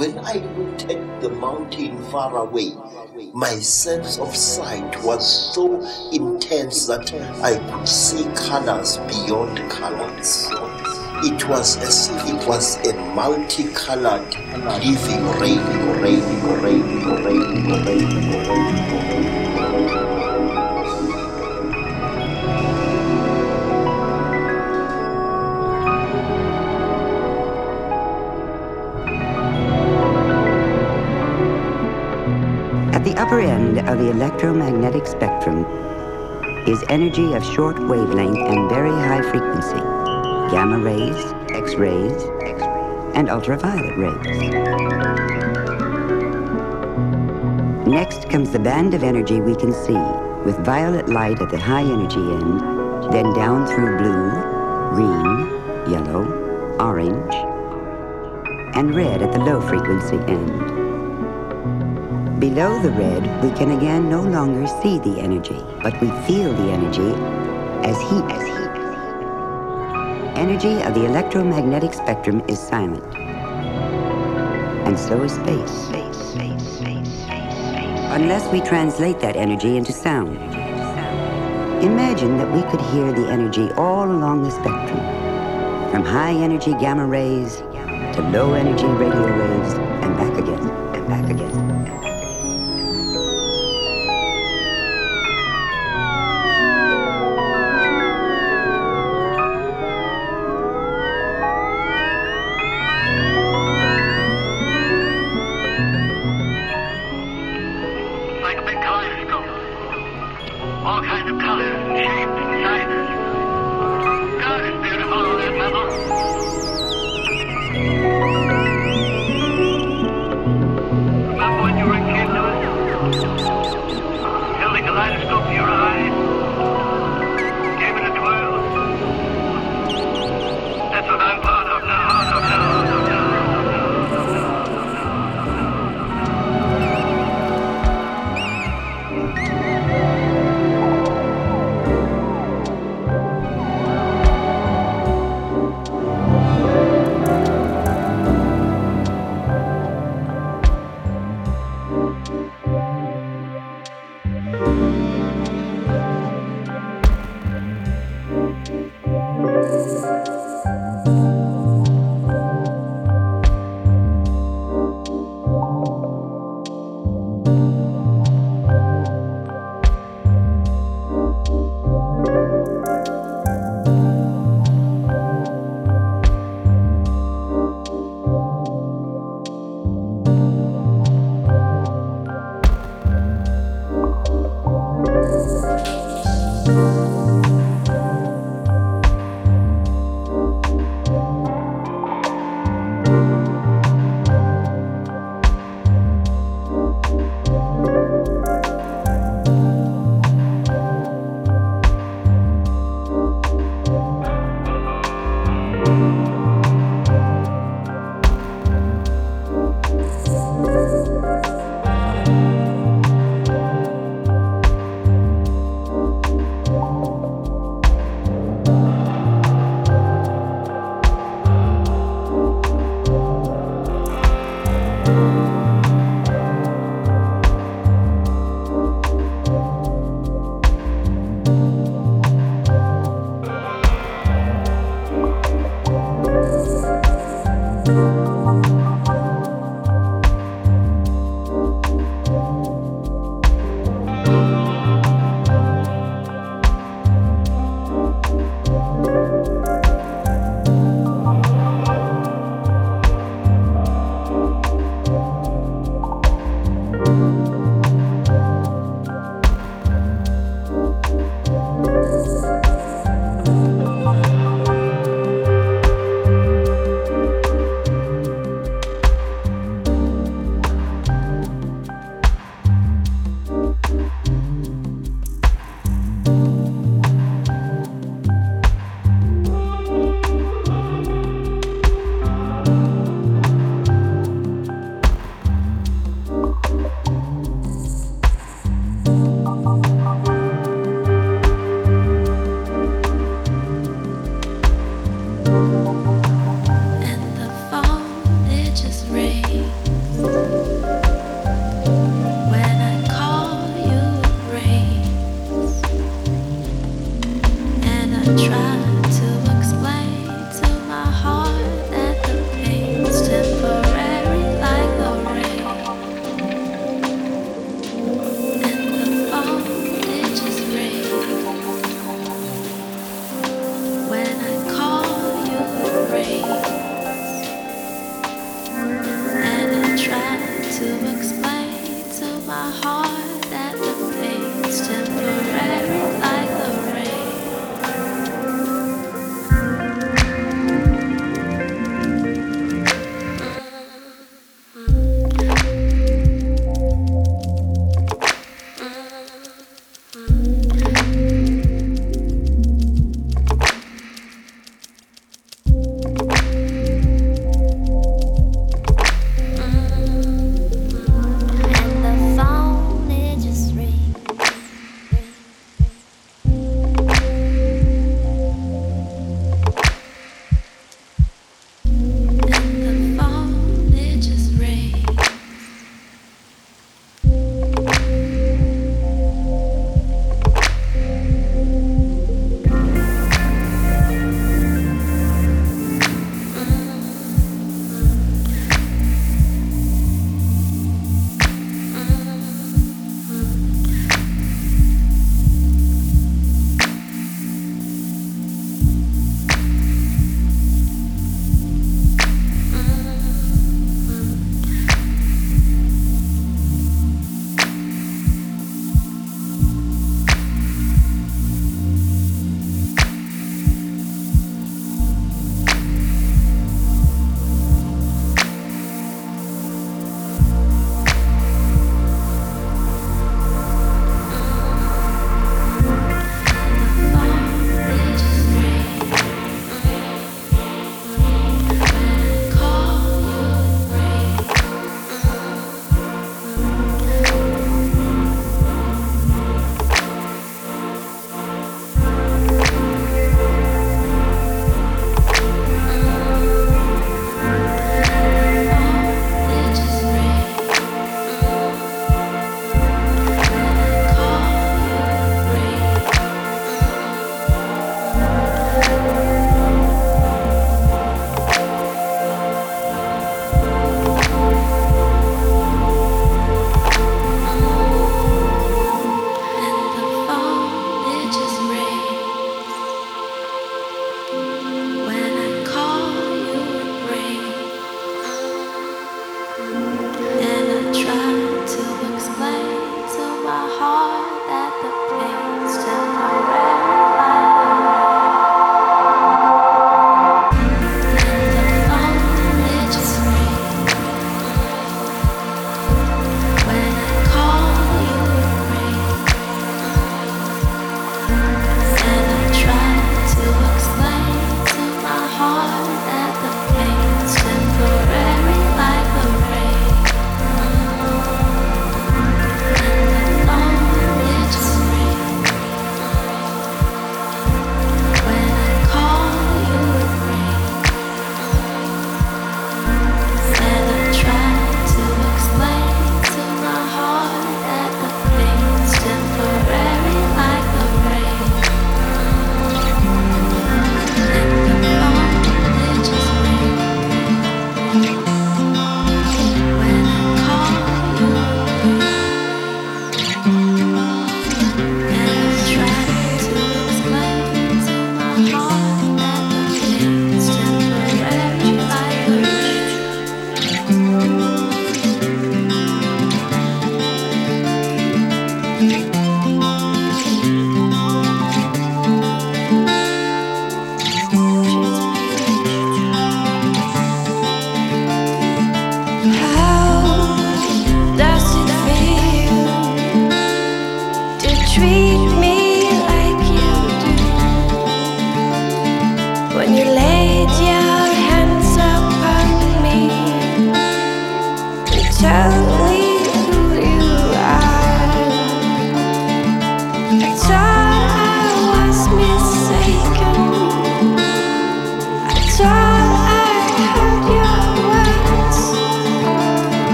When I looked at the mountain far away, my sense of sight was so intense that I could see colors beyond colors. It was as if it was a multicolored living rainbow, rainbow, rainbow, rainbow, rainbow, rainbow. Of the electromagnetic spectrum is energy of short wavelength and very high frequency, gamma rays, X-rays, and ultraviolet rays. Next comes the band of energy we can see, with violet light at the high energy end, then down through blue, green, yellow, orange, and red at the low frequency end. Below the red, we can again no longer see the energy, but we feel the energy as heat. As heat. Energy of the electromagnetic spectrum is silent. And so is space. Unless we translate that energy into sound. Imagine that we could hear the energy all along the spectrum, from high energy gamma rays to low energy radio waves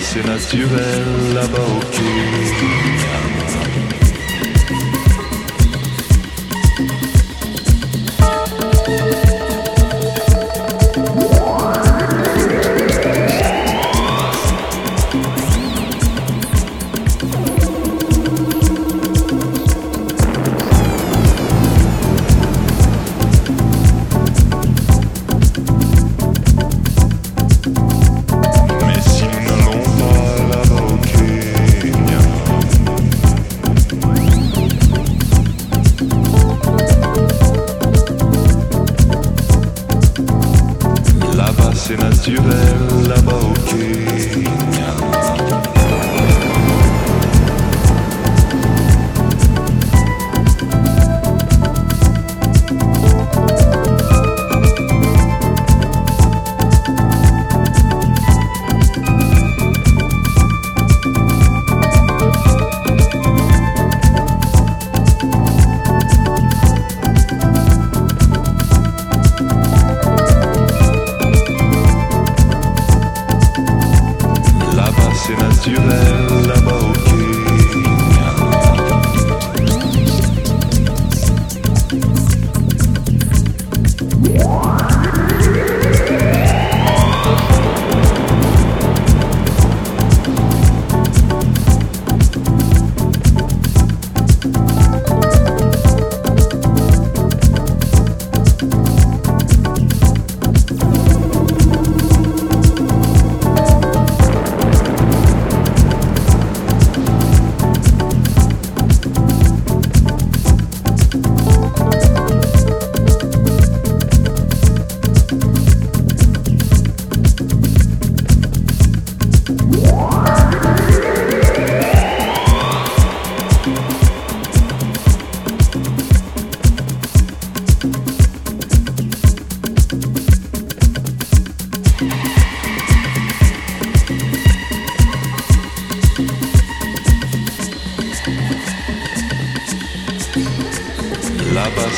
c'est naturel, là-bas au.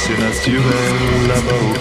C'est naturel là-bas au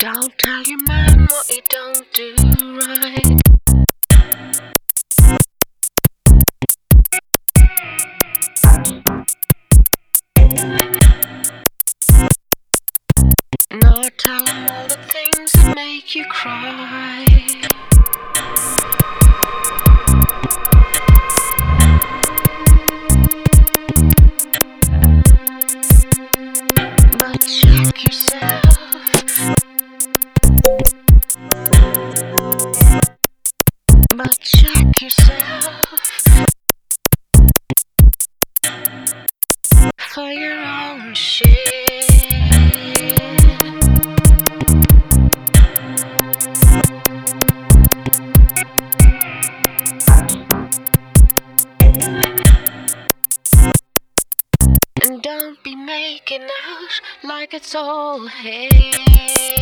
Don't tell your man what you don't do right. Nor tell him all the things that make you cry. like it's all hate.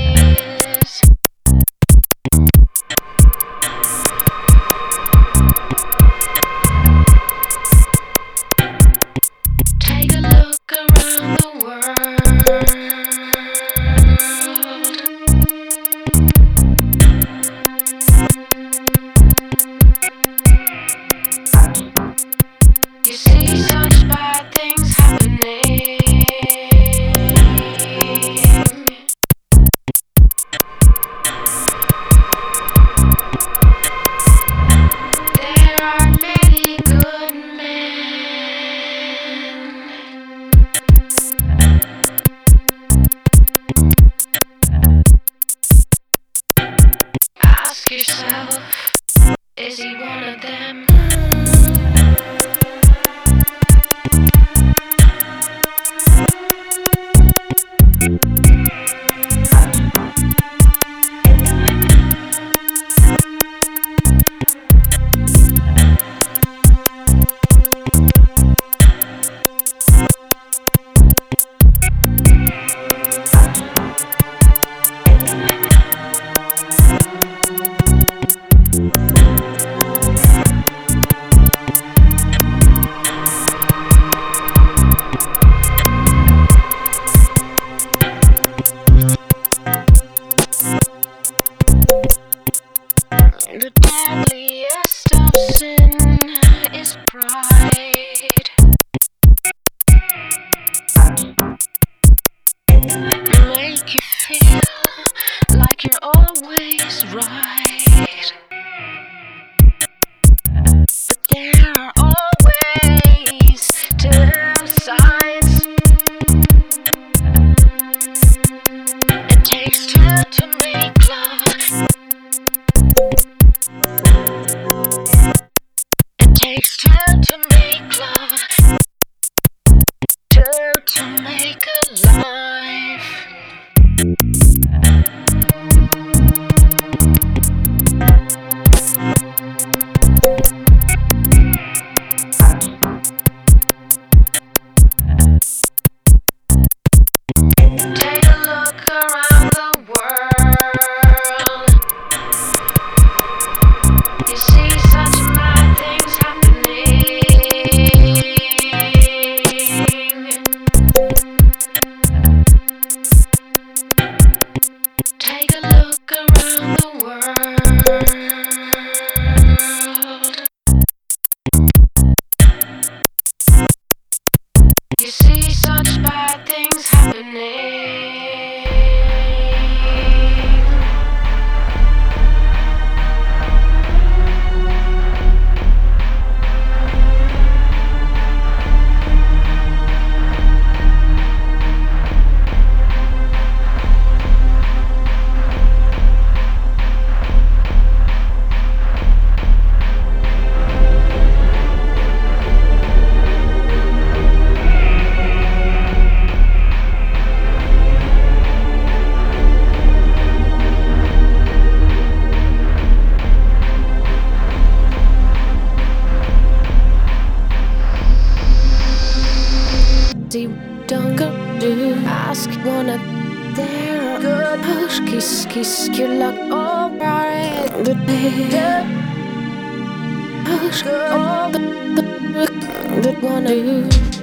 Hush all the the that